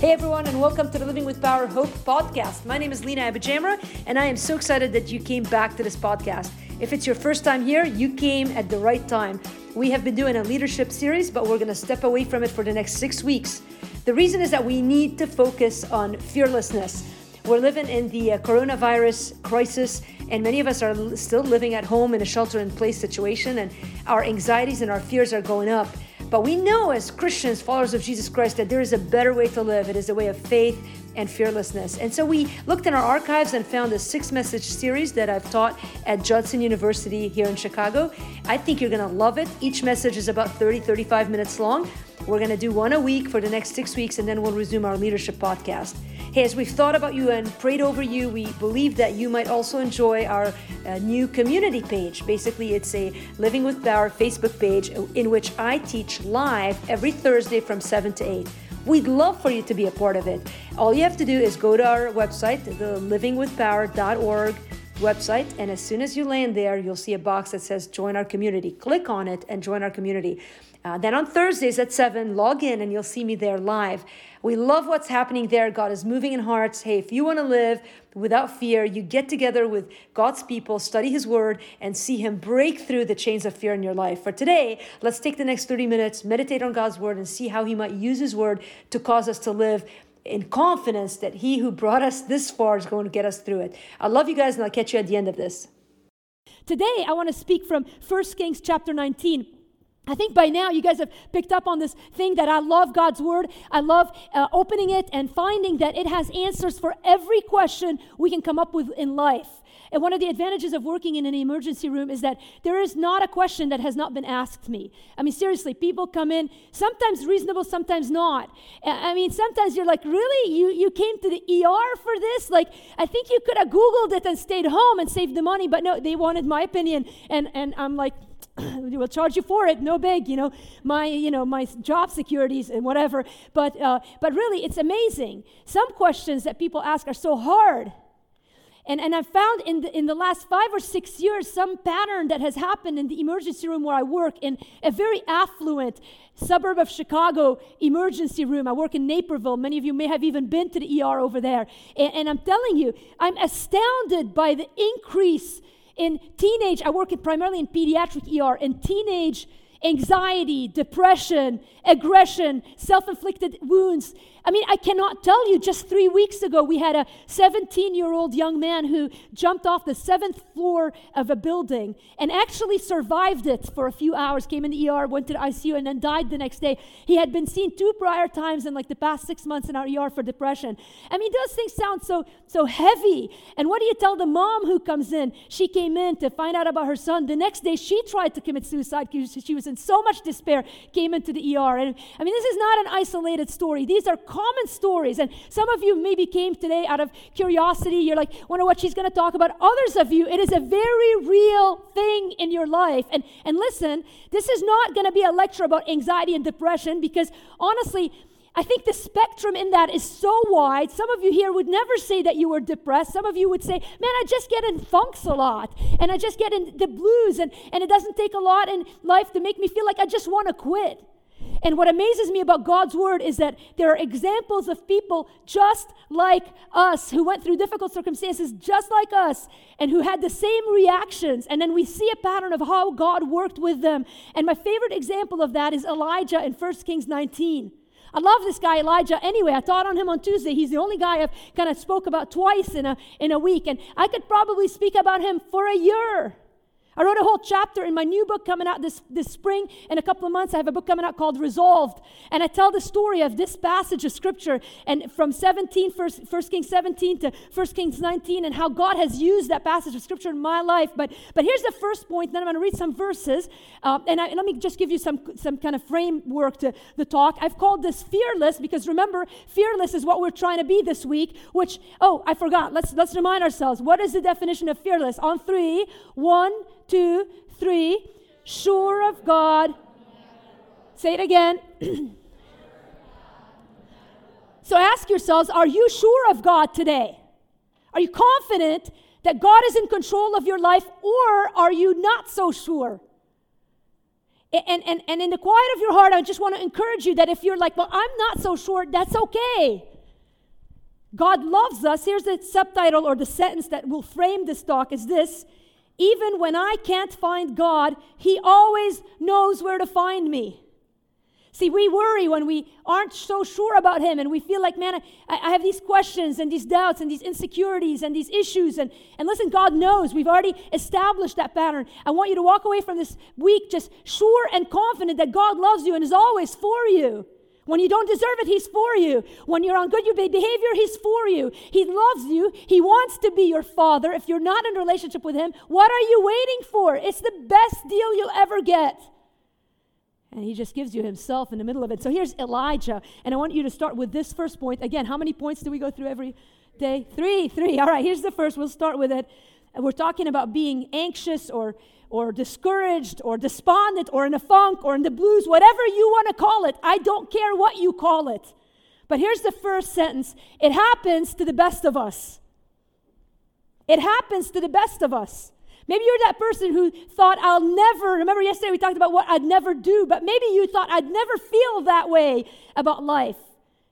Hey everyone, and welcome to the Living with Power Hope podcast. My name is Lina AbuJamra, and I am so excited that you came back to this podcast. If it's your first time here, you came at the right time. We have been doing a leadership series, but we're going to step away from it for the next six weeks. The reason is that we need to focus on fearlessness. We're living in the uh, coronavirus crisis, and many of us are still living at home in a shelter in place situation, and our anxieties and our fears are going up. But we know as Christians, followers of Jesus Christ, that there is a better way to live. It is a way of faith and fearlessness. And so we looked in our archives and found a six message series that I've taught at Judson University here in Chicago. I think you're going to love it. Each message is about 30, 35 minutes long. We're going to do one a week for the next six weeks, and then we'll resume our leadership podcast. Hey, as we've thought about you and prayed over you, we believe that you might also enjoy our uh, new community page. Basically, it's a Living with Power Facebook page in which I teach live every Thursday from 7 to 8. We'd love for you to be a part of it. All you have to do is go to our website, the livingwithpower.org website, and as soon as you land there, you'll see a box that says Join Our Community. Click on it and join our community. Uh, then on Thursdays at 7, log in and you'll see me there live. We love what's happening there. God is moving in hearts. Hey, if you want to live without fear, you get together with God's people, study His Word, and see Him break through the chains of fear in your life. For today, let's take the next 30 minutes, meditate on God's Word, and see how He might use His Word to cause us to live in confidence that He who brought us this far is going to get us through it. I love you guys, and I'll catch you at the end of this. Today, I want to speak from 1 Kings chapter 19. I think by now you guys have picked up on this thing that I love God's word. I love uh, opening it and finding that it has answers for every question we can come up with in life. And one of the advantages of working in an emergency room is that there is not a question that has not been asked me. I mean, seriously, people come in, sometimes reasonable, sometimes not. I mean, sometimes you're like, really? You, you came to the ER for this? Like, I think you could have Googled it and stayed home and saved the money, but no, they wanted my opinion. And, and I'm like, we'll charge you for it no big you know my you know my job securities and whatever but uh, but really it's amazing some questions that people ask are so hard and, and I've found in the, in the last five or six years some pattern that has happened in the emergency room where I work in a very affluent suburb of Chicago emergency room. I work in Naperville. Many of you may have even been to the ER over there. And, and I'm telling you, I'm astounded by the increase in teenage, I work primarily in pediatric ER, in teenage anxiety, depression, aggression, self inflicted wounds. I mean, I cannot tell you, just three weeks ago, we had a 17 year old young man who jumped off the seventh floor of a building and actually survived it for a few hours, came in the ER, went to the ICU, and then died the next day. He had been seen two prior times in like the past six months in our ER for depression. I mean, those things sound so, so heavy. And what do you tell the mom who comes in? She came in to find out about her son. The next day, she tried to commit suicide because she was in so much despair, came into the ER. And I mean, this is not an isolated story. These are common stories. And some of you maybe came today out of curiosity. You're like, wonder what she's going to talk about. Others of you, it is a very real thing in your life. And, and listen, this is not going to be a lecture about anxiety and depression because honestly, I think the spectrum in that is so wide. Some of you here would never say that you were depressed. Some of you would say, Man, I just get in funks a lot, and I just get in the blues, and, and it doesn't take a lot in life to make me feel like I just want to quit. And what amazes me about God's word is that there are examples of people just like us who went through difficult circumstances just like us and who had the same reactions. And then we see a pattern of how God worked with them. And my favorite example of that is Elijah in 1 Kings 19. I love this guy Elijah. Anyway, I taught on him on Tuesday. He's the only guy I've kind of spoke about twice in a in a week, and I could probably speak about him for a year. I wrote a whole chapter in my new book coming out this, this spring. In a couple of months, I have a book coming out called Resolved. And I tell the story of this passage of scripture and from 17, first, first Kings 17 to 1 Kings 19, and how God has used that passage of scripture in my life. But, but here's the first point. Then I'm going to read some verses. Uh, and, I, and let me just give you some, some kind of framework to the talk. I've called this fearless because remember, fearless is what we're trying to be this week, which, oh, I forgot. Let's, let's remind ourselves. What is the definition of fearless? On three, one, two, three. Sure of God. Say it again. so ask yourselves are you sure of God today? Are you confident that God is in control of your life, or are you not so sure? And, and, and in the quiet of your heart, I just want to encourage you that if you're like, well, I'm not so sure, that's okay. God loves us. Here's the subtitle or the sentence that will frame this talk is this Even when I can't find God, He always knows where to find me. See, we worry when we aren't so sure about Him and we feel like, man, I, I, have these questions and these doubts and these insecurities and these issues. And, and listen, God knows. We've already established that pattern. I want you to walk away from this week just sure and confident that God loves you and is always for you. When you don't deserve it, He's for you. When you're on good behavior, He's for you. He loves you. He wants to be your Father. If you're not in a relationship with Him, what are you waiting for? It's the best deal you'll ever get. And he just gives you himself in the middle of it. So here's Elijah. And I want you to start with this first point. Again, how many points do we go through every day? Three, three. All right, here's the first. We'll start with it. We're talking about being anxious or, or discouraged or despondent or in a funk or in the blues, whatever you want to call it. I don't care what you call it. But here's the first sentence it happens to the best of us. It happens to the best of us. Maybe you're that person who thought, I'll never, remember yesterday we talked about what I'd never do, but maybe you thought, I'd never feel that way about life.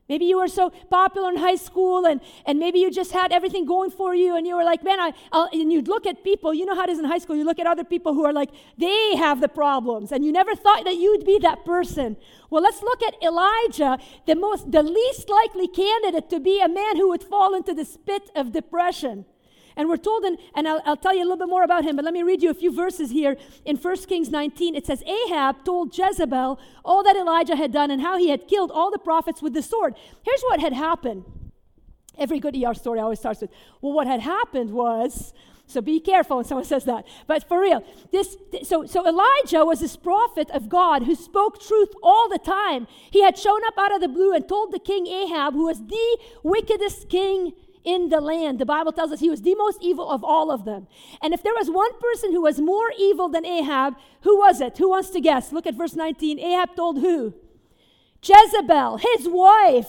Maybe you were so popular in high school and, and maybe you just had everything going for you and you were like, man, I, I'll, and you'd look at people, you know how it is in high school, you look at other people who are like, they have the problems and you never thought that you'd be that person. Well, let's look at Elijah, the most, the least likely candidate to be a man who would fall into the spit of depression. And we're told, in, and I'll, I'll tell you a little bit more about him, but let me read you a few verses here. In 1 Kings 19, it says, Ahab told Jezebel all that Elijah had done and how he had killed all the prophets with the sword. Here's what had happened. Every good ER story always starts with, well, what had happened was, so be careful when someone says that. But for real, this so so Elijah was this prophet of God who spoke truth all the time. He had shown up out of the blue and told the king Ahab, who was the wickedest king in the land. The Bible tells us he was the most evil of all of them. And if there was one person who was more evil than Ahab, who was it? Who wants to guess? Look at verse 19. Ahab told who? Jezebel, his wife.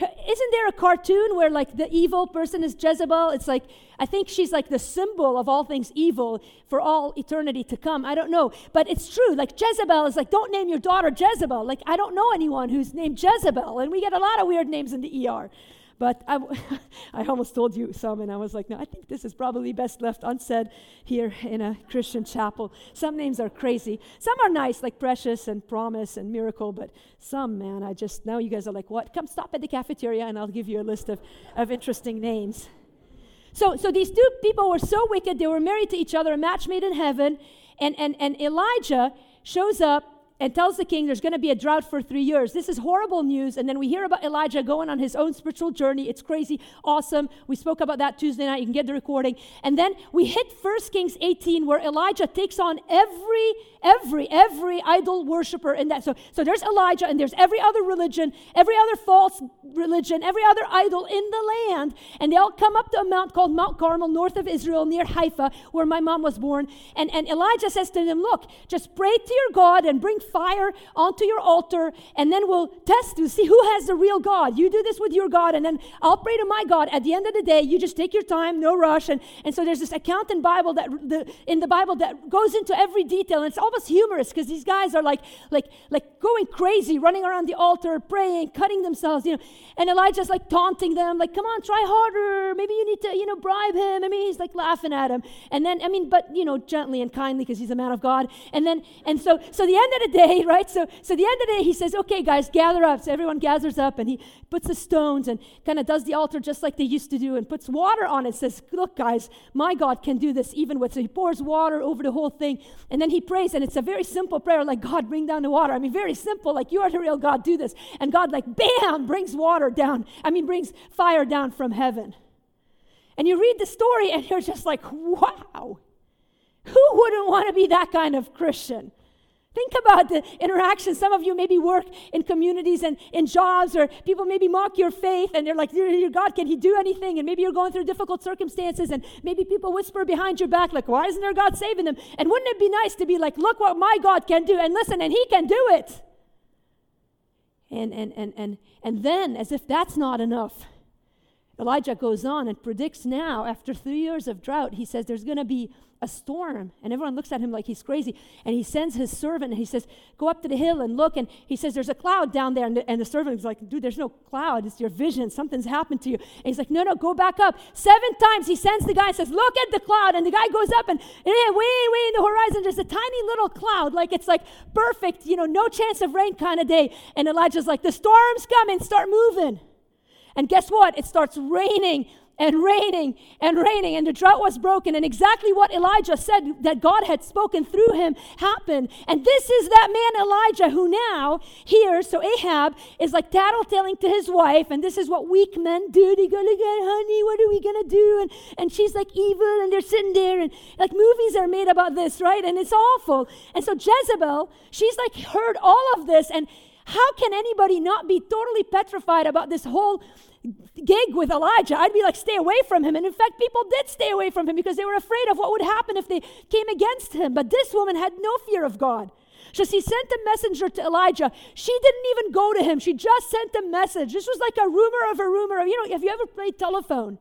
Isn't there a cartoon where like the evil person is Jezebel? It's like I think she's like the symbol of all things evil for all eternity to come. I don't know, but it's true. Like Jezebel is like don't name your daughter Jezebel. Like I don't know anyone who's named Jezebel, and we get a lot of weird names in the ER. But I, I almost told you some, and I was like, no, I think this is probably best left unsaid here in a Christian chapel. Some names are crazy. Some are nice, like Precious and Promise and Miracle, but some, man, I just, now you guys are like, what? Come stop at the cafeteria, and I'll give you a list of, of interesting names. So, so these two people were so wicked, they were married to each other, a match made in heaven, and, and, and Elijah shows up and tells the king there's going to be a drought for three years. This is horrible news. And then we hear about Elijah going on his own spiritual journey. It's crazy, awesome. We spoke about that Tuesday night. You can get the recording. And then we hit 1 Kings 18, where Elijah takes on every, every, every idol worshiper in that. So, so there's Elijah, and there's every other religion, every other false religion, every other idol in the land. And they all come up to a mount called Mount Carmel, north of Israel, near Haifa, where my mom was born. And, and Elijah says to them, Look, just pray to your God and bring fire onto your altar, and then we'll test to see who has the real God. You do this with your God, and then I'll pray to my God. At the end of the day, you just take your time, no rush. And, and so there's this account in Bible that the, in the Bible that goes into every detail, and it's almost humorous because these guys are like like like going crazy, running around the altar, praying, cutting themselves, you know. And Elijah's like taunting them, like, "Come on, try harder. Maybe you need to, you know, bribe him." I mean, he's like laughing at him, and then I mean, but you know, gently and kindly because he's a man of God. And then and so so the end of the day, right? So, so the end of the day, he says, okay, guys, gather up. So everyone gathers up and he puts the stones and kind of does the altar just like they used to do and puts water on it. Says, look, guys, my God can do this even with. So he pours water over the whole thing. And then he prays, and it's a very simple prayer, like, God, bring down the water. I mean, very simple, like, you are the real God, do this. And God, like, bam, brings water down. I mean, brings fire down from heaven. And you read the story, and you're just like, wow. Who wouldn't want to be that kind of Christian? Think about the interaction. Some of you maybe work in communities and in jobs, or people maybe mock your faith and they're like, Your God, can He do anything? And maybe you're going through difficult circumstances, and maybe people whisper behind your back, like, Why isn't there God saving them? And wouldn't it be nice to be like, Look what my God can do, and listen, and He can do it. And, and, and, and, and then, as if that's not enough, Elijah goes on and predicts now, after three years of drought, he says there's going to be a storm. And everyone looks at him like he's crazy. And he sends his servant and he says, Go up to the hill and look. And he says, There's a cloud down there. And the, and the servant is like, Dude, there's no cloud. It's your vision. Something's happened to you. And he's like, No, no, go back up. Seven times he sends the guy and says, Look at the cloud. And the guy goes up and, and way, way in the horizon, there's a tiny little cloud. Like it's like perfect, you know, no chance of rain kind of day. And Elijah's like, The storm's coming. Start moving. And guess what? It starts raining and raining and raining, and the drought was broken. And exactly what Elijah said that God had spoken through him happened. And this is that man Elijah who now hears. So Ahab is like tattletelling to his wife, and this is what weak men do. They go, Look at honey, what are we gonna do? And and she's like evil, and they're sitting there, and like movies are made about this, right? And it's awful. And so Jezebel, she's like heard all of this, and how can anybody not be totally petrified about this whole gig with Elijah? I'd be like, stay away from him. And in fact, people did stay away from him because they were afraid of what would happen if they came against him. But this woman had no fear of God. So she sent a messenger to Elijah. She didn't even go to him. She just sent a message. This was like a rumor of a rumor. You know, have you ever played telephone?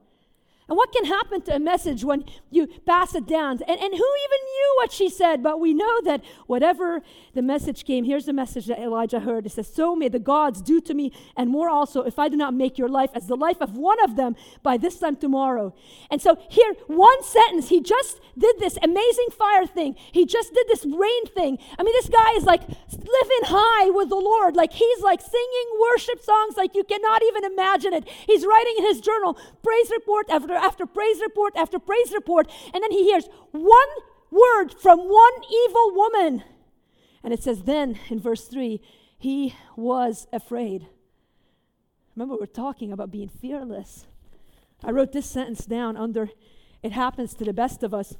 And what can happen to a message when you pass it down? And, and who even knew what she said? But we know that whatever the message came, here's the message that Elijah heard. It says, So may the gods do to me, and more also, if I do not make your life as the life of one of them by this time tomorrow. And so here, one sentence, he just did this amazing fire thing. He just did this rain thing. I mean, this guy is like living high with the Lord. Like he's like singing worship songs like you cannot even imagine it. He's writing in his journal, praise report after after praise report after praise report. And then he hears one word from one evil woman. And it says, then in verse 3, he was afraid. Remember, we're talking about being fearless. I wrote this sentence down under it happens to the best of us.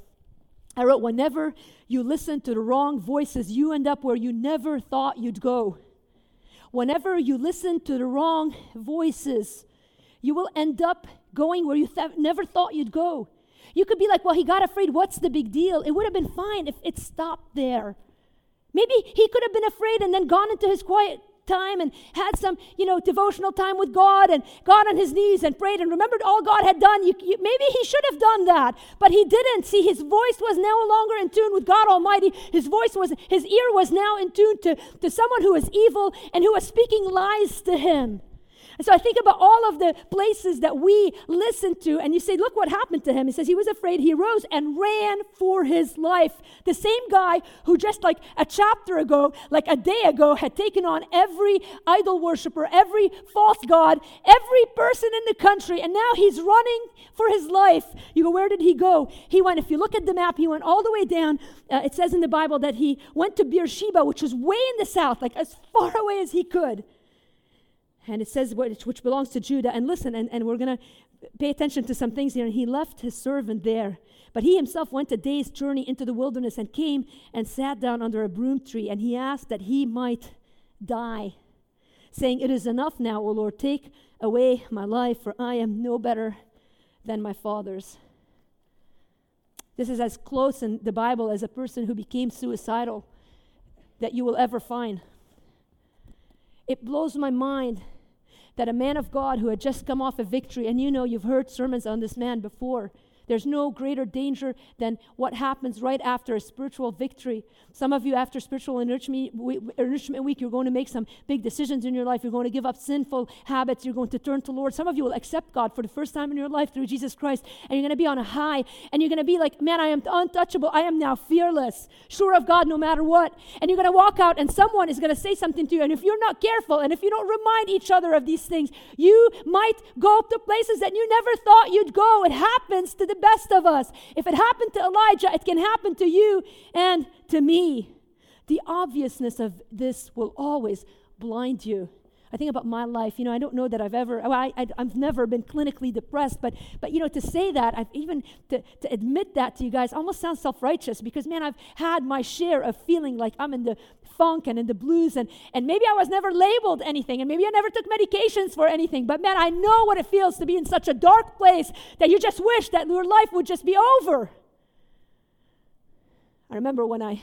I wrote, whenever you listen to the wrong voices, you end up where you never thought you'd go. Whenever you listen to the wrong voices, you will end up going where you th- never thought you'd go. You could be like, well, he got afraid. What's the big deal? It would have been fine if it stopped there. Maybe he could have been afraid and then gone into his quiet time and had some, you know, devotional time with God and got on his knees and prayed and remembered all God had done. You, you, maybe he should have done that, but he didn't. See, his voice was no longer in tune with God Almighty. His voice was, his ear was now in tune to, to someone who was evil and who was speaking lies to him. And so I think about all of the places that we listen to, and you say, Look what happened to him. He says he was afraid. He rose and ran for his life. The same guy who just like a chapter ago, like a day ago, had taken on every idol worshiper, every false god, every person in the country, and now he's running for his life. You go, Where did he go? He went, if you look at the map, he went all the way down. Uh, it says in the Bible that he went to Beersheba, which was way in the south, like as far away as he could and it says which, which belongs to Judah. And listen, and, and we're going to pay attention to some things here. And he left his servant there. But he himself went a day's journey into the wilderness and came and sat down under a broom tree. And he asked that he might die, saying, It is enough now, O Lord, take away my life, for I am no better than my father's. This is as close in the Bible as a person who became suicidal that you will ever find. It blows my mind that a man of God who had just come off a victory, and you know you've heard sermons on this man before, there's no greater danger than what happens right after a spiritual victory. Some of you, after spiritual enrichment week, you're going to make some big decisions in your life. You're going to give up sinful habits. You're going to turn to Lord. Some of you will accept God for the first time in your life through Jesus Christ, and you're going to be on a high, and you're going to be like, man, I am untouchable. I am now fearless, sure of God no matter what. And you're going to walk out, and someone is going to say something to you. And if you're not careful, and if you don't remind each other of these things, you might go up to places that you never thought you'd go. It happens to the best of us. If it happened to Elijah, it can happen to you and to me. The obviousness of this will always blind you. I think about my life. You know, I don't know that I've ever, well, I, have never been clinically depressed, but, but, you know, to say that, I've even to, to admit that to you guys almost sounds self righteous because, man, I've had my share of feeling like I'm in the funk and in the blues, and, and maybe I was never labeled anything, and maybe I never took medications for anything, but man, I know what it feels to be in such a dark place that you just wish that your life would just be over. I remember when I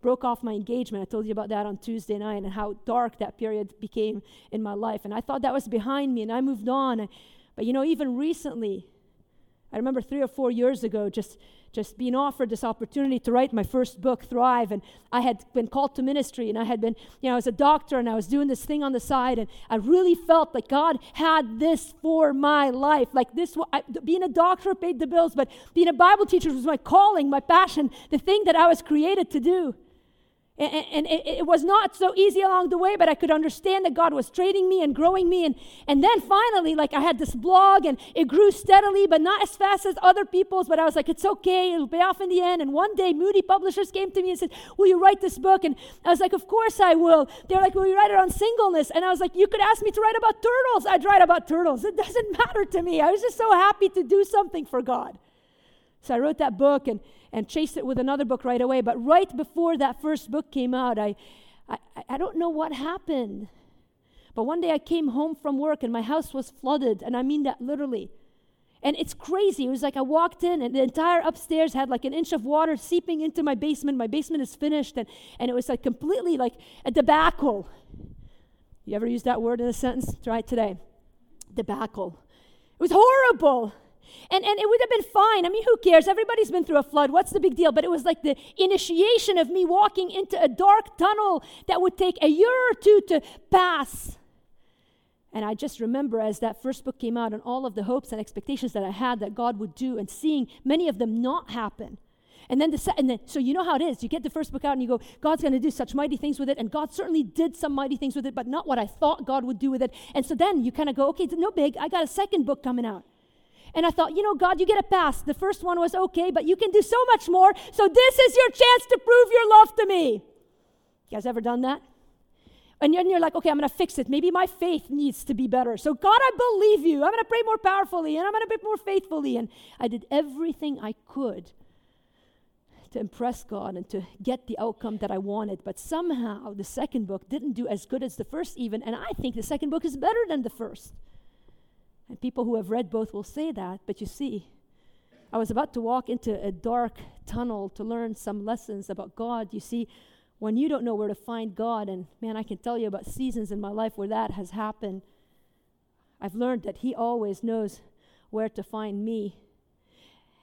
broke off my engagement. I told you about that on Tuesday night and how dark that period became in my life. And I thought that was behind me and I moved on. But you know, even recently, I remember three or four years ago, just just being offered this opportunity to write my first book, Thrive. And I had been called to ministry, and I had been, you know, I was a doctor, and I was doing this thing on the side, and I really felt like God had this for my life. Like this, I, being a doctor paid the bills, but being a Bible teacher was my calling, my passion, the thing that I was created to do. And, it, was not so easy along the way, but I could understand that God was training me and growing me. And, and then finally, like I had this blog and it grew steadily, but not as fast as other people's. But I was like, it's okay, it'll pay off in the end. And one day, Moody Publishers came to me and said, Will you write this book? And I was like, Of course I will. They're like, Will you write it on singleness? And I was like, You could ask me to write about turtles. I'd write about turtles. It doesn't matter to me. I was just so happy to do something for God. So I wrote that book and, and chased it with another book right away. But right before that first book came out, I, I, I don't know what happened. But one day I came home from work and my house was flooded, and I mean that literally. And it's crazy. It was like I walked in and the entire upstairs had like an inch of water seeping into my basement. My basement is finished, and, and it was like completely like a debacle. You ever use that word in a sentence? Try it today. Debacle. It was horrible. And, and it would have been fine. I mean, who cares? Everybody's been through a flood. What's the big deal? But it was like the initiation of me walking into a dark tunnel that would take a year or two to pass. And I just remember as that first book came out and all of the hopes and expectations that I had that God would do and seeing many of them not happen. And then, the se- and then, so you know how it is. You get the first book out and you go, God's going to do such mighty things with it. And God certainly did some mighty things with it, but not what I thought God would do with it. And so then you kind of go, okay, no big. I got a second book coming out. And I thought, you know, God, you get a pass. The first one was okay, but you can do so much more. So this is your chance to prove your love to me. You guys ever done that? And you're, you're like, okay, I'm going to fix it. Maybe my faith needs to be better. So, God, I believe you. I'm going to pray more powerfully and I'm going to pray more faithfully. And I did everything I could to impress God and to get the outcome that I wanted. But somehow the second book didn't do as good as the first, even. And I think the second book is better than the first. And people who have read both will say that, but you see, I was about to walk into a dark tunnel to learn some lessons about God. You see, when you don't know where to find God, and man, I can tell you about seasons in my life where that has happened, I've learned that He always knows where to find me.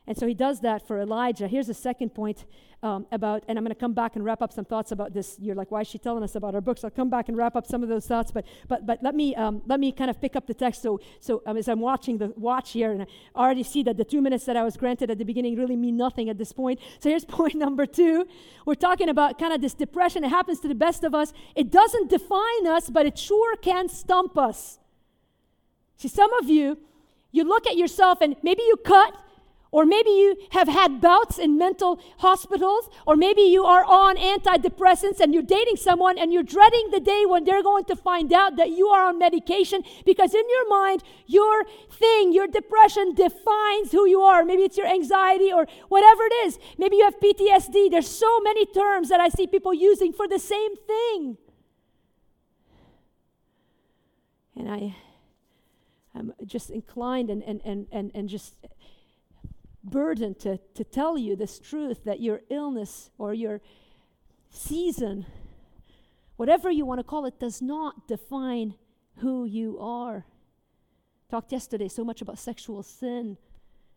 And so he does that for Elijah. Here's a second point um, about, and I'm going to come back and wrap up some thoughts about this. You're like, why is she telling us about our books? I'll come back and wrap up some of those thoughts, but but but let me um, let me kind of pick up the text. So so um, as I'm watching the watch here, and I already see that the two minutes that I was granted at the beginning really mean nothing at this point. So here's point number two. We're talking about kind of this depression. It happens to the best of us. It doesn't define us, but it sure can stump us. See, some of you, you look at yourself and maybe you cut or maybe you have had bouts in mental hospitals, or maybe you are on antidepressants and you're dating someone and you're dreading the day when they're going to find out that you are on medication because in your mind, your thing, your depression defines who you are. Maybe it's your anxiety or whatever it is. Maybe you have PTSD. There's so many terms that I see people using for the same thing. And I, I'm just inclined and, and, and, and, and just burden to, to tell you this truth that your illness or your season, whatever you want to call it, does not define who you are. Talked yesterday so much about sexual sin.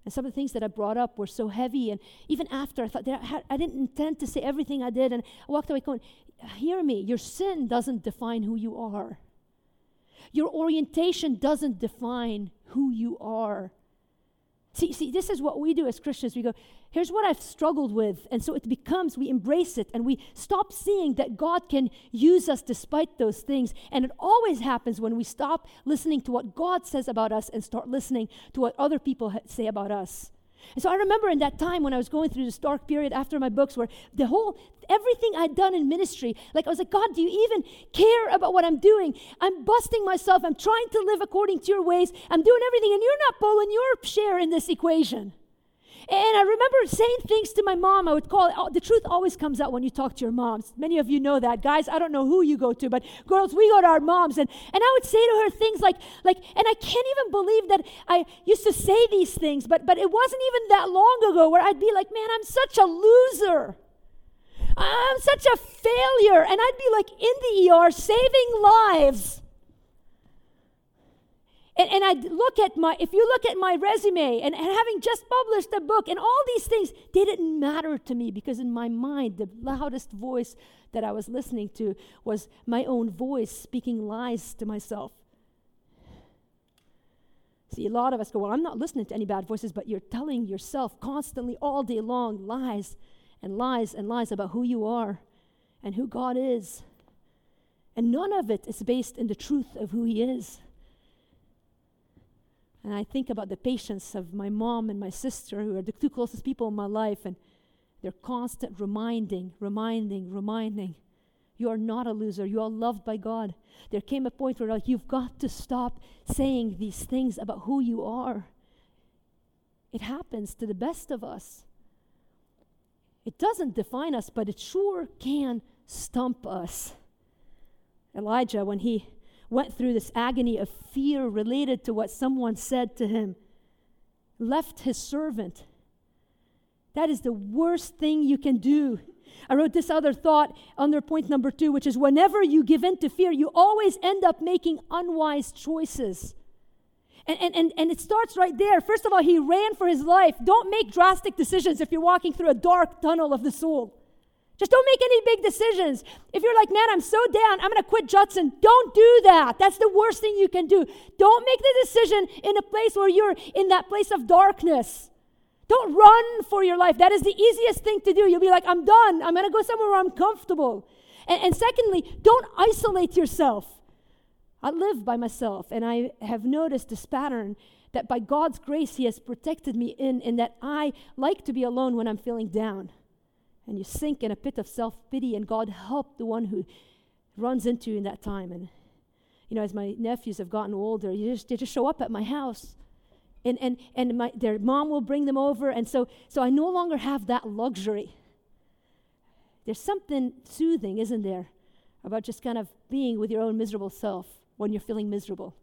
And some of the things that I brought up were so heavy. And even after, I thought, I, didn't intend to say everything I did. And I walked away going, Hear me, your sin doesn't define who you are. Your orientation doesn't define who you are. See, see, this is what we do as Christians. We go, here's what I've struggled with. And so it becomes, we embrace it and we stop seeing that God can use us despite those things. And it always happens when we stop listening to what God says about us and start listening to what other people ha- say about us. And so I remember in that time when I was going through this dark period after my books, where the whole, everything I'd done in ministry, like I was like, God, do you even care about what I'm doing? I'm busting myself. I'm trying to live according to your ways. I'm doing everything, and you're not pulling your share in this equation. And I remember saying things to my mom. I would call oh, the truth always comes out when you talk to your moms. Many of you know that. Guys, I don't know who you go to, but girls, we go to our moms. And, and I would say to her things like, like, and I can't even believe that I used to say these things, but, but it wasn't even that long ago where I'd be like, man, I'm such a loser. I'm such a failure. And I'd be like in the ER saving lives. And, and I look at my, if you look at my resume and, and having just published a book and all these things, they didn't matter to me because in my mind, the loudest voice that I was listening to was my own voice speaking lies to myself. See, a lot of us go, Well, I'm not listening to any bad voices, but you're telling yourself constantly all day long lies and lies and lies about who you are and who God is. And none of it is based in the truth of who He is. And I think about the patience of my mom and my sister, who are the two closest people in my life, and they're constant reminding, reminding, reminding. You are not a loser. You are loved by God. There came a point where, like, you've got to stop saying these things about who you are. It happens to the best of us. It doesn't define us, but it sure can stump us. Elijah, when he went through this agony of fear related to what someone said to him, left his servant. That is the worst thing you can do. I wrote this other thought under point number two, which is whenever you give in to fear, you always end up making unwise choices. And, and, and, and it starts right there. First of all, he ran for his life. Don't make drastic decisions if you're walking through a dark tunnel of the soul. Just don't make any big decisions. If you're like, man, I'm so down, I'm going to quit Judson, don't do that. That's the worst thing you can do. Don't make the decision in a place where you're in that place of darkness. Don't run for your life. That is the easiest thing to do. You'll be like, I'm done. I'm going to go somewhere where I'm comfortable. And, and secondly, don't isolate yourself. I live by myself, and I have noticed this pattern that by God's grace, He has protected me in, in that I like to be alone when I'm feeling down and you sink in a pit of self pity, and God help the one who runs into you in that time. And, you know, as my nephews have gotten older, you just, they just show up at my house. And, and, and my, their mom will bring them over. And so, so I no longer have that luxury. There's something soothing, isn't there, about just kind of being with your own miserable self when you're feeling miserable.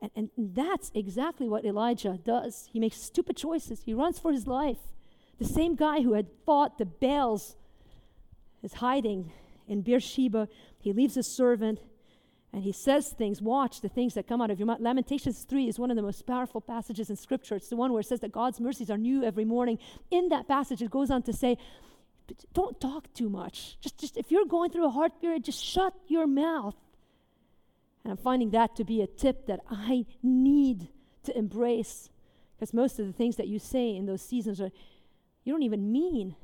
And, and that's exactly what Elijah does. He makes stupid choices, he runs for his life. The same guy who had fought the Baals is hiding in Beersheba. He leaves his servant and he says things. Watch the things that come out of your mouth. Lamentations 3 is one of the most powerful passages in Scripture. It's the one where it says that God's mercies are new every morning. In that passage, it goes on to say, don't talk too much. Just, just if you're going through a hard period, just shut your mouth. And I'm finding that to be a tip that I need to embrace because most of the things that you say in those seasons are you don't even mean.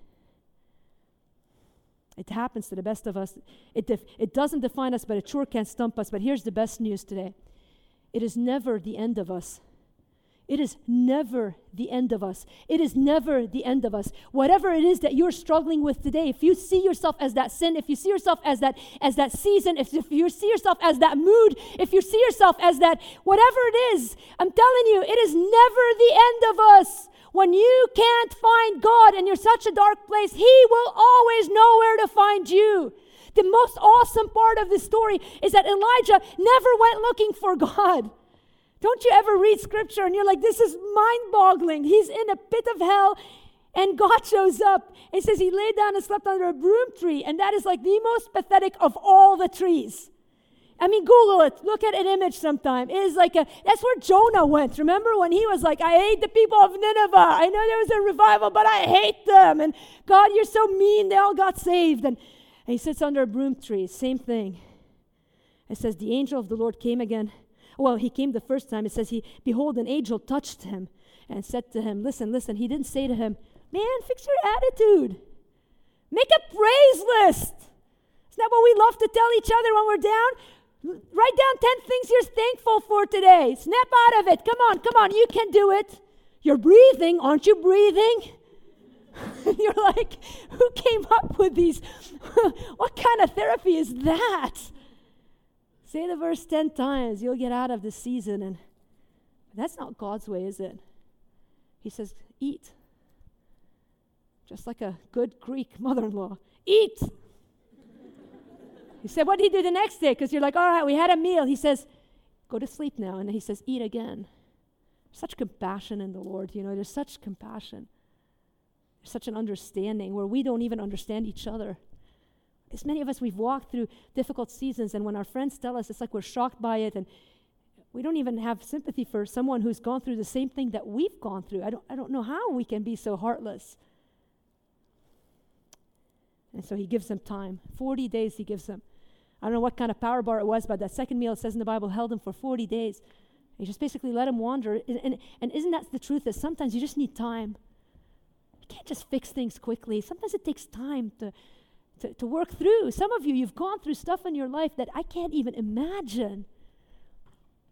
It happens to the best of us. It, def- it doesn't define us, but it sure can stump us. But here's the best news today it is never the end of us. It is never the end of us. It is never the end of us. Whatever it is that you're struggling with today, if you see yourself as that sin, if you see yourself as that as that season, if, if you see yourself as that mood, if you see yourself as that whatever it is, I'm telling you, it is never the end of us. When you can't find God and you're such a dark place, He will always know where to find you. The most awesome part of this story is that Elijah never went looking for God. Don't you ever read scripture and you're like, this is mind boggling. He's in a pit of hell and God shows up and says he laid down and slept under a broom tree. And that is like the most pathetic of all the trees. I mean, Google it. Look at an image sometime. It is like a, that's where Jonah went. Remember when he was like, I hate the people of Nineveh. I know there was a revival, but I hate them. And God, you're so mean. They all got saved. And, and he sits under a broom tree. Same thing. It says, The angel of the Lord came again. Well, he came the first time. It says, he, Behold, an angel touched him and said to him, Listen, listen. He didn't say to him, Man, fix your attitude. Make a praise list. Isn't that what we love to tell each other when we're down? Write down 10 things you're thankful for today. Snap out of it. Come on, come on, you can do it. You're breathing, aren't you breathing? you're like, who came up with these? what kind of therapy is that? Say the verse 10 times, you'll get out of the season. And that's not God's way, is it? He says, eat. Just like a good Greek mother in law. Eat. He said, What did he do the next day? Because you're like, All right, we had a meal. He says, Go to sleep now. And he says, Eat again. Such compassion in the Lord, you know, there's such compassion. There's such an understanding where we don't even understand each other. As many of us, we've walked through difficult seasons, and when our friends tell us, it's like we're shocked by it, and we don't even have sympathy for someone who's gone through the same thing that we've gone through. I don't, I don't know how we can be so heartless. And so he gives them time. 40 days he gives them. I don't know what kind of power bar it was, but that second meal, it says in the Bible, held him for 40 days. He just basically let him wander. And, and, and isn't that the truth? That sometimes you just need time. You can't just fix things quickly. Sometimes it takes time to, to, to work through. Some of you, you've gone through stuff in your life that I can't even imagine.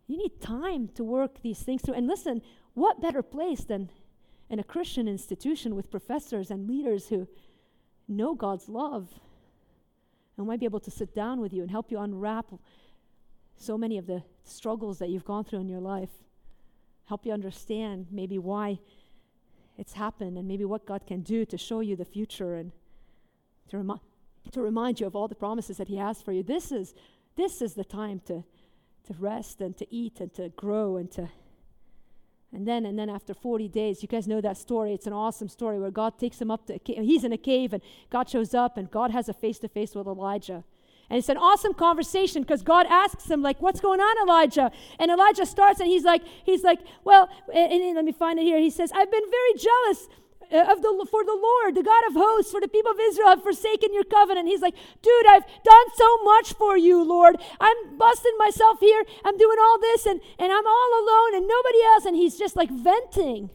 You need time to work these things through. And listen, what better place than in a Christian institution with professors and leaders who know God's love and might be able to sit down with you and help you unwrap so many of the struggles that you've gone through in your life, help you understand maybe why it's happened and maybe what God can do to show you the future and to, remi- to remind you of all the promises that He has for you. This is, this is the time to, to rest and to eat and to grow and to and then, and then after 40 days, you guys know that story. It's an awesome story where God takes him up to a cave. He's in a cave, and God shows up, and God has a face to face with Elijah. And it's an awesome conversation because God asks him, like, what's going on, Elijah? And Elijah starts and he's like, he's like, well, and, and let me find it here. He says, I've been very jealous Uh, of the for the Lord, the God of hosts, for the people of Israel have forsaken your covenant. He's like, dude, I've done so much for you, Lord. I'm busting myself here. I'm doing all this, and, and I'm all alone, and nobody else. And he's just like venting.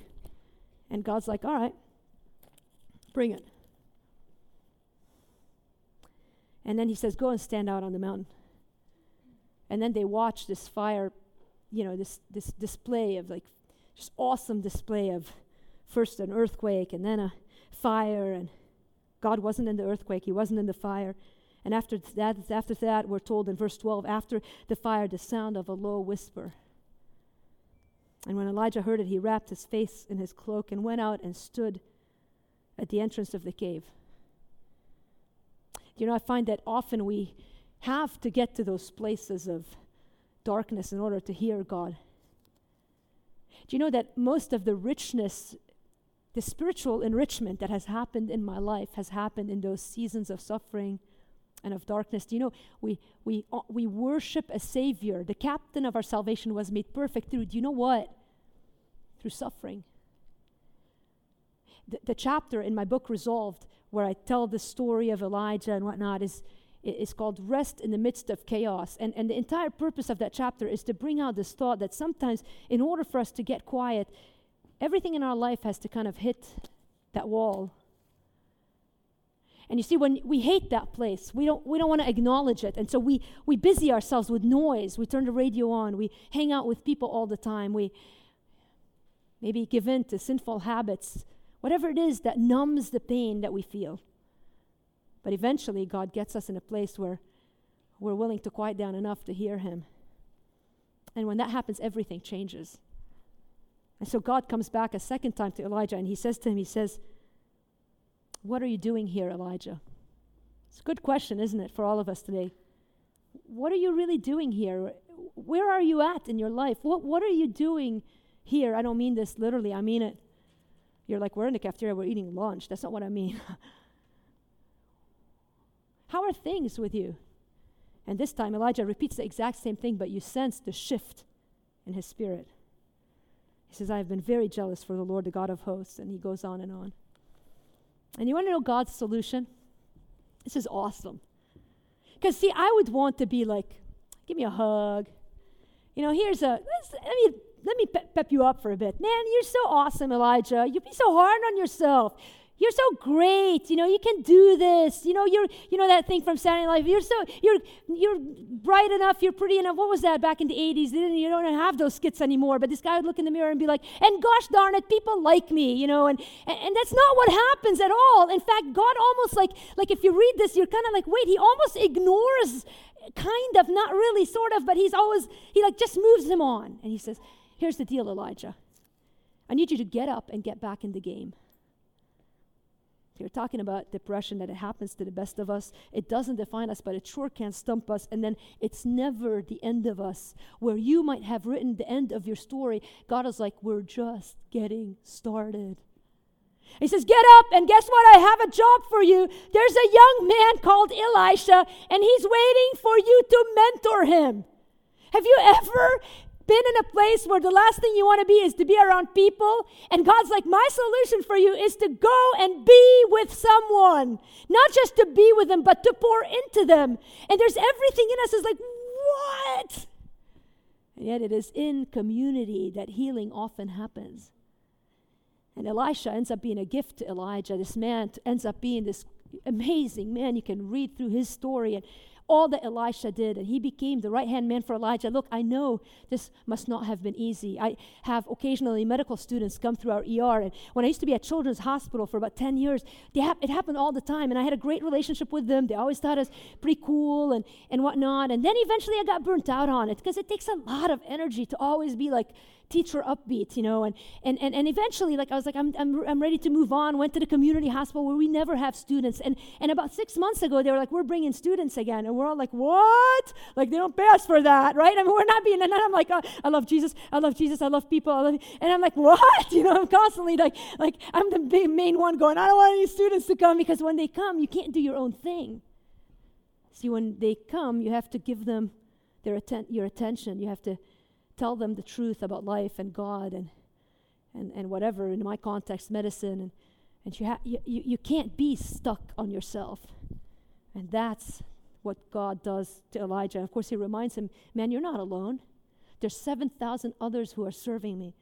And God's like, all right, bring it. And then he says, go and stand out on the mountain. And then they watch this fire, you know, this this display of like just awesome display of first an earthquake and then a fire and God wasn't in the earthquake, he wasn't in the fire. And after that, after that, we're told in verse 12, after the fire, the sound of a low whisper. And when Elijah heard it, he wrapped his face in his cloak and went out and stood at the entrance of the cave. You know, I find that often we have to get to those places of darkness in order to hear God. Do you know that most of the richness the spiritual enrichment that has happened in my life has happened in those seasons of suffering and of darkness. Do you know, we, we, uh, we worship a Savior. The captain of our salvation was made perfect through, do you know what? Through suffering. The, the chapter in my book, Resolved, where I tell the story of Elijah and whatnot, is, is called Rest in the Midst of Chaos. And, and the entire purpose of that chapter is to bring out this thought that sometimes, in order for us to get quiet, everything in our life has to kind of hit that wall. And you see, when we hate that place, we don't, we don't want to acknowledge it. And so we, we busy ourselves with noise. We turn the radio on. We hang out with people all the time. We maybe give in to sinful habits, whatever it is that numbs the pain that we feel. But eventually, God gets us in a place where we're willing to quiet down enough to hear Him. And when that happens, everything changes. And so God comes back a second time to Elijah and he says to him, He says, What are you doing here, Elijah? It's a good question, isn't it, for all of us today? What are you really doing here? Where are you at in your life? What, what are you doing here? I don't mean this literally, I mean it. You're like, we're in the cafeteria, we're eating lunch. That's not what I mean. How are things with you? And this time, Elijah repeats the exact same thing, but you sense the shift in his spirit. He says, I have been very jealous for the Lord, the God of hosts. And he goes on and on. And you want to know God's solution? This is awesome. Because, see, I would want to be like, give me a hug. You know, here's a, let me, let me pep you up for a bit. Man, you're so awesome, Elijah. You be so hard on yourself you're so great you know you can do this you know you're you know that thing from saturday night you're so you're you're bright enough you're pretty enough what was that back in the 80s didn't you don't have those skits anymore but this guy would look in the mirror and be like and gosh darn it people like me you know and and, and that's not what happens at all. In fact god almost like like if you read this you're kind of like wait he almost ignores kind of not really sort of but he's always he like just moves him on. And he says here's the deal elijah. I need you to get up and get back in the game you're talking about depression that it happens to the best of us. It doesn't define us, but it sure can stump us. And then it's never the end of us. Where you might have written the end of your story, God is like, we're just getting started. He says, Get up, and guess what? I have a job for you. There's a young man called Elisha, and he's waiting for you to mentor him. Have you ever been in a place where the last thing you want to be is to be around people. And God's like, my solution for you is to go and be with someone. Not just to be with them, but to pour into them. And there's everything in us is like, what? And yet it is in community that healing often happens. And Elisha ends up being a gift to Elijah. This man ends up being this amazing man. You can read through his story and all that Elisha did, and he became the right hand man for Elijah. Look, I know this must not have been easy. I have occasionally medical students come through our ER, and when I used to be at Children's Hospital for about 10 years, ha- it happened all the time, and I had a great relationship with them. They always thought was pretty cool and, and whatnot. And then eventually I got burnt out on it because it takes a lot of energy to always be like, teacher upbeat, you know, and, and, and, and eventually, like, I was like, I'm, I'm, I'm ready to move on, went to the community hospital where we never have students. And, and about six months ago, they were like, we're bringing students again. And we're all like, what? Like, they don't pay us for that, right? I mean, we're not being, and I'm like, oh, I love Jesus, I love Jesus, I love people. I love, and I'm like, what? You know, I'm constantly like, like, I'm the main one going, I don't want any students to come because when they come, you can't do your own thing. See, when they come, you have to give them their atten- your attention. You have to tell them the truth about life and God and, and, and whatever, in my context, medicine. And, and you, ha- you, you, you can't be stuck on yourself. And that's what God does to Elijah. Of course, he reminds him, man, you're not alone. There's 7,000 others who are serving me.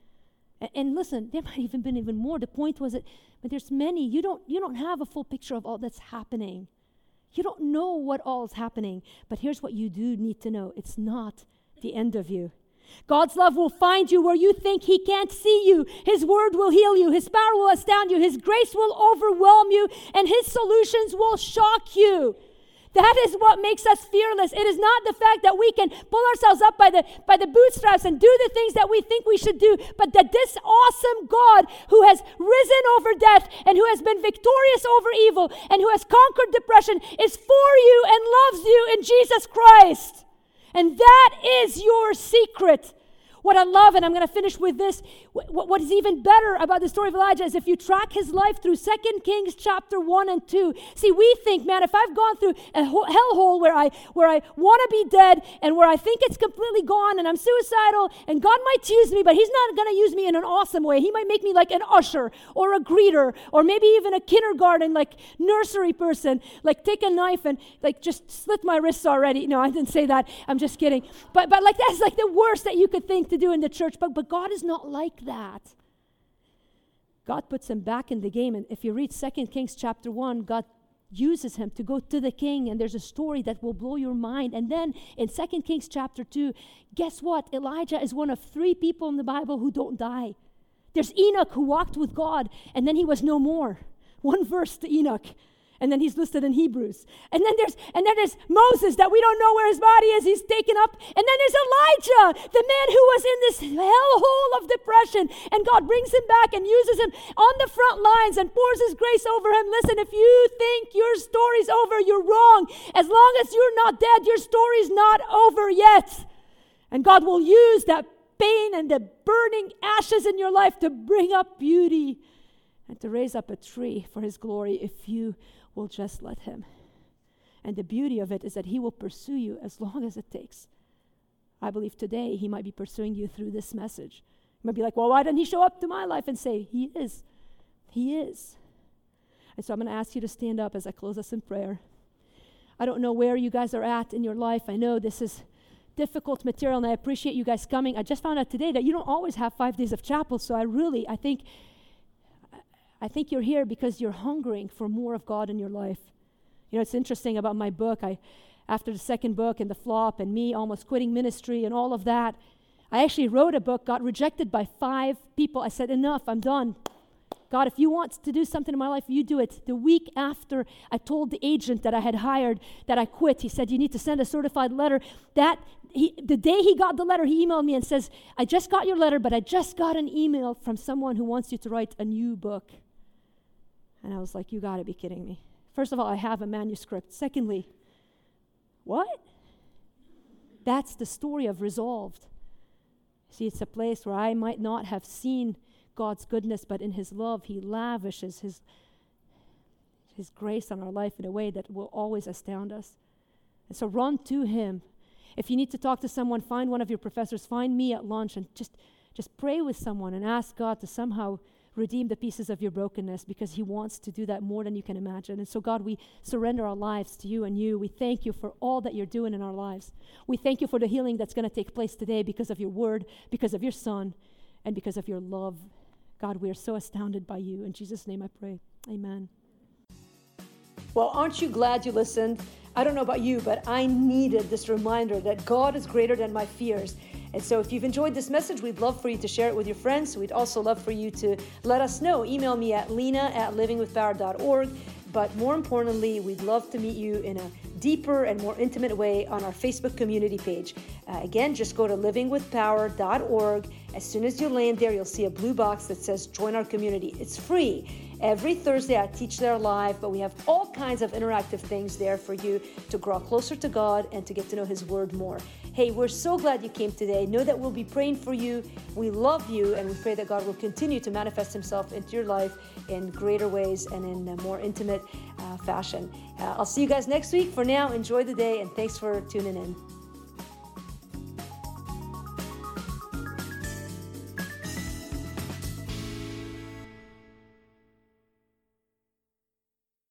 And, and, listen, there might even been even more. The point was that, but there's many. You don't, you don't have a full picture of all that's happening. You don't know what all is happening. But here's what you do need to know it's not the end of you. God's love will find you where you think He can't see you. His word will heal you. His power will astound you. His grace will overwhelm you. And His solutions will shock you. That is what makes us fearless. It is not the fact that we can pull ourselves up by the, by the bootstraps and do the things that we think we should do, but that this awesome God who has risen over death and who has been victorious over evil and who has conquered depression is for you and loves you in Jesus Christ. And that is your secret. What I love, and I'm going to finish with this, what, what is even better about the story of Elijah is if you track his life through Second Kings chapter 1 and 2. See, we think, man, if I've gone through a hellhole where I, where I want to be dead and where I think it's completely gone and I'm suicidal and God might use me, but he's not going to use me in an awesome way. He might make me like an usher or a greeter or maybe even a kindergarten, like nursery person, like take a knife and like just slit my wrists already. No, I didn't say that. I'm just kidding. But, but like that's like the worst that you could think to do in the church, but, but God is not like that. God puts him back in the game. And if you read 2 Kings chapter 1, God uses him to go to the king, and there's a story that will blow your mind. And then in 2 Kings chapter 2, guess what? Elijah is one of three people in the Bible who don't die. There's Enoch who walked with God, and then he was no more. One verse to Enoch and then he's listed in Hebrews. And then there's and then there's Moses that we don't know where his body is. He's taken up. And then there's Elijah, the man who was in this hellhole of depression, and God brings him back and uses him on the front lines and pours his grace over him. Listen, if you think your story's over, you're wrong. As long as you're not dead, your story's not over yet. And God will use that pain and the burning ashes in your life to bring up beauty and to raise up a tree for his glory if you will just let Him. And the beauty of it is that He will pursue you as long as it takes. I believe today He might be pursuing you through this message. You might be like, well, why didn't He show up to my life and say, He is? He is. And so I'm going to ask you to stand up as I close us in prayer. I don't know where you guys are at in your life. I know this is difficult material and I appreciate you guys coming. I just found out today that you don't always have 5 days of chapel, so I really I think I think you're here because you're hungering for more of God in your life. You know, it's interesting about my book. I, after the second book and the flop and me almost quitting ministry and all of that, I actually wrote a book, got rejected by five people. I said, Enough, I'm done. God, if you want to do something in my life, you do it. The week after I told the agent that I had hired that I quit, he said, You need to send a certified letter. That he, the day he got the letter, he emailed me and says, I just got your letter, but I just got an email from someone who wants you to write a new book. And I was like, You got to be kidding me. First of all, I have a manuscript. Secondly, what? That's the story of resolved. See, it's a place where I might not have seen God's goodness, but in His love, He lavishes His, His grace on our life in a way that will always astound us. And so run to Him. If you need to talk to someone, find one of your professors, find me at lunch, and just, just pray with someone and ask God to somehow redeem the pieces of your brokenness because He wants to do that more than you can imagine. And so, God, we surrender our lives to you and you. We thank you for all that you're doing in our lives. We thank you for the healing that's going to take place today because of your word, because of your Son, and because of your love. God, we are so astounded by you. In Jesus' name I pray. Amen. Well, aren't you glad you listened? I don't know about you, but I needed this reminder that God is greater than my fears. And so, if you've enjoyed this message, we'd love for you to share it with your friends. We'd also love for you to let us know. Email me at lina at livingwithpower.org. But more importantly, we'd love to meet you in a deeper and more intimate way on our Facebook community page. Uh, again, just go to livingwithpower.org. As soon as you land there, you'll see a blue box that says Join Our Community. It's free. Every Thursday, I teach there live, but we have all kinds of interactive things there for you to grow closer to God and to get to know His Word more. Hey, we're so glad you came today. Know that we'll be praying for you. We love you, and we pray that God will continue to manifest Himself into your life in greater ways and in a more intimate uh, fashion. Uh, I'll see you guys next week. For now, enjoy the day, and thanks for tuning in.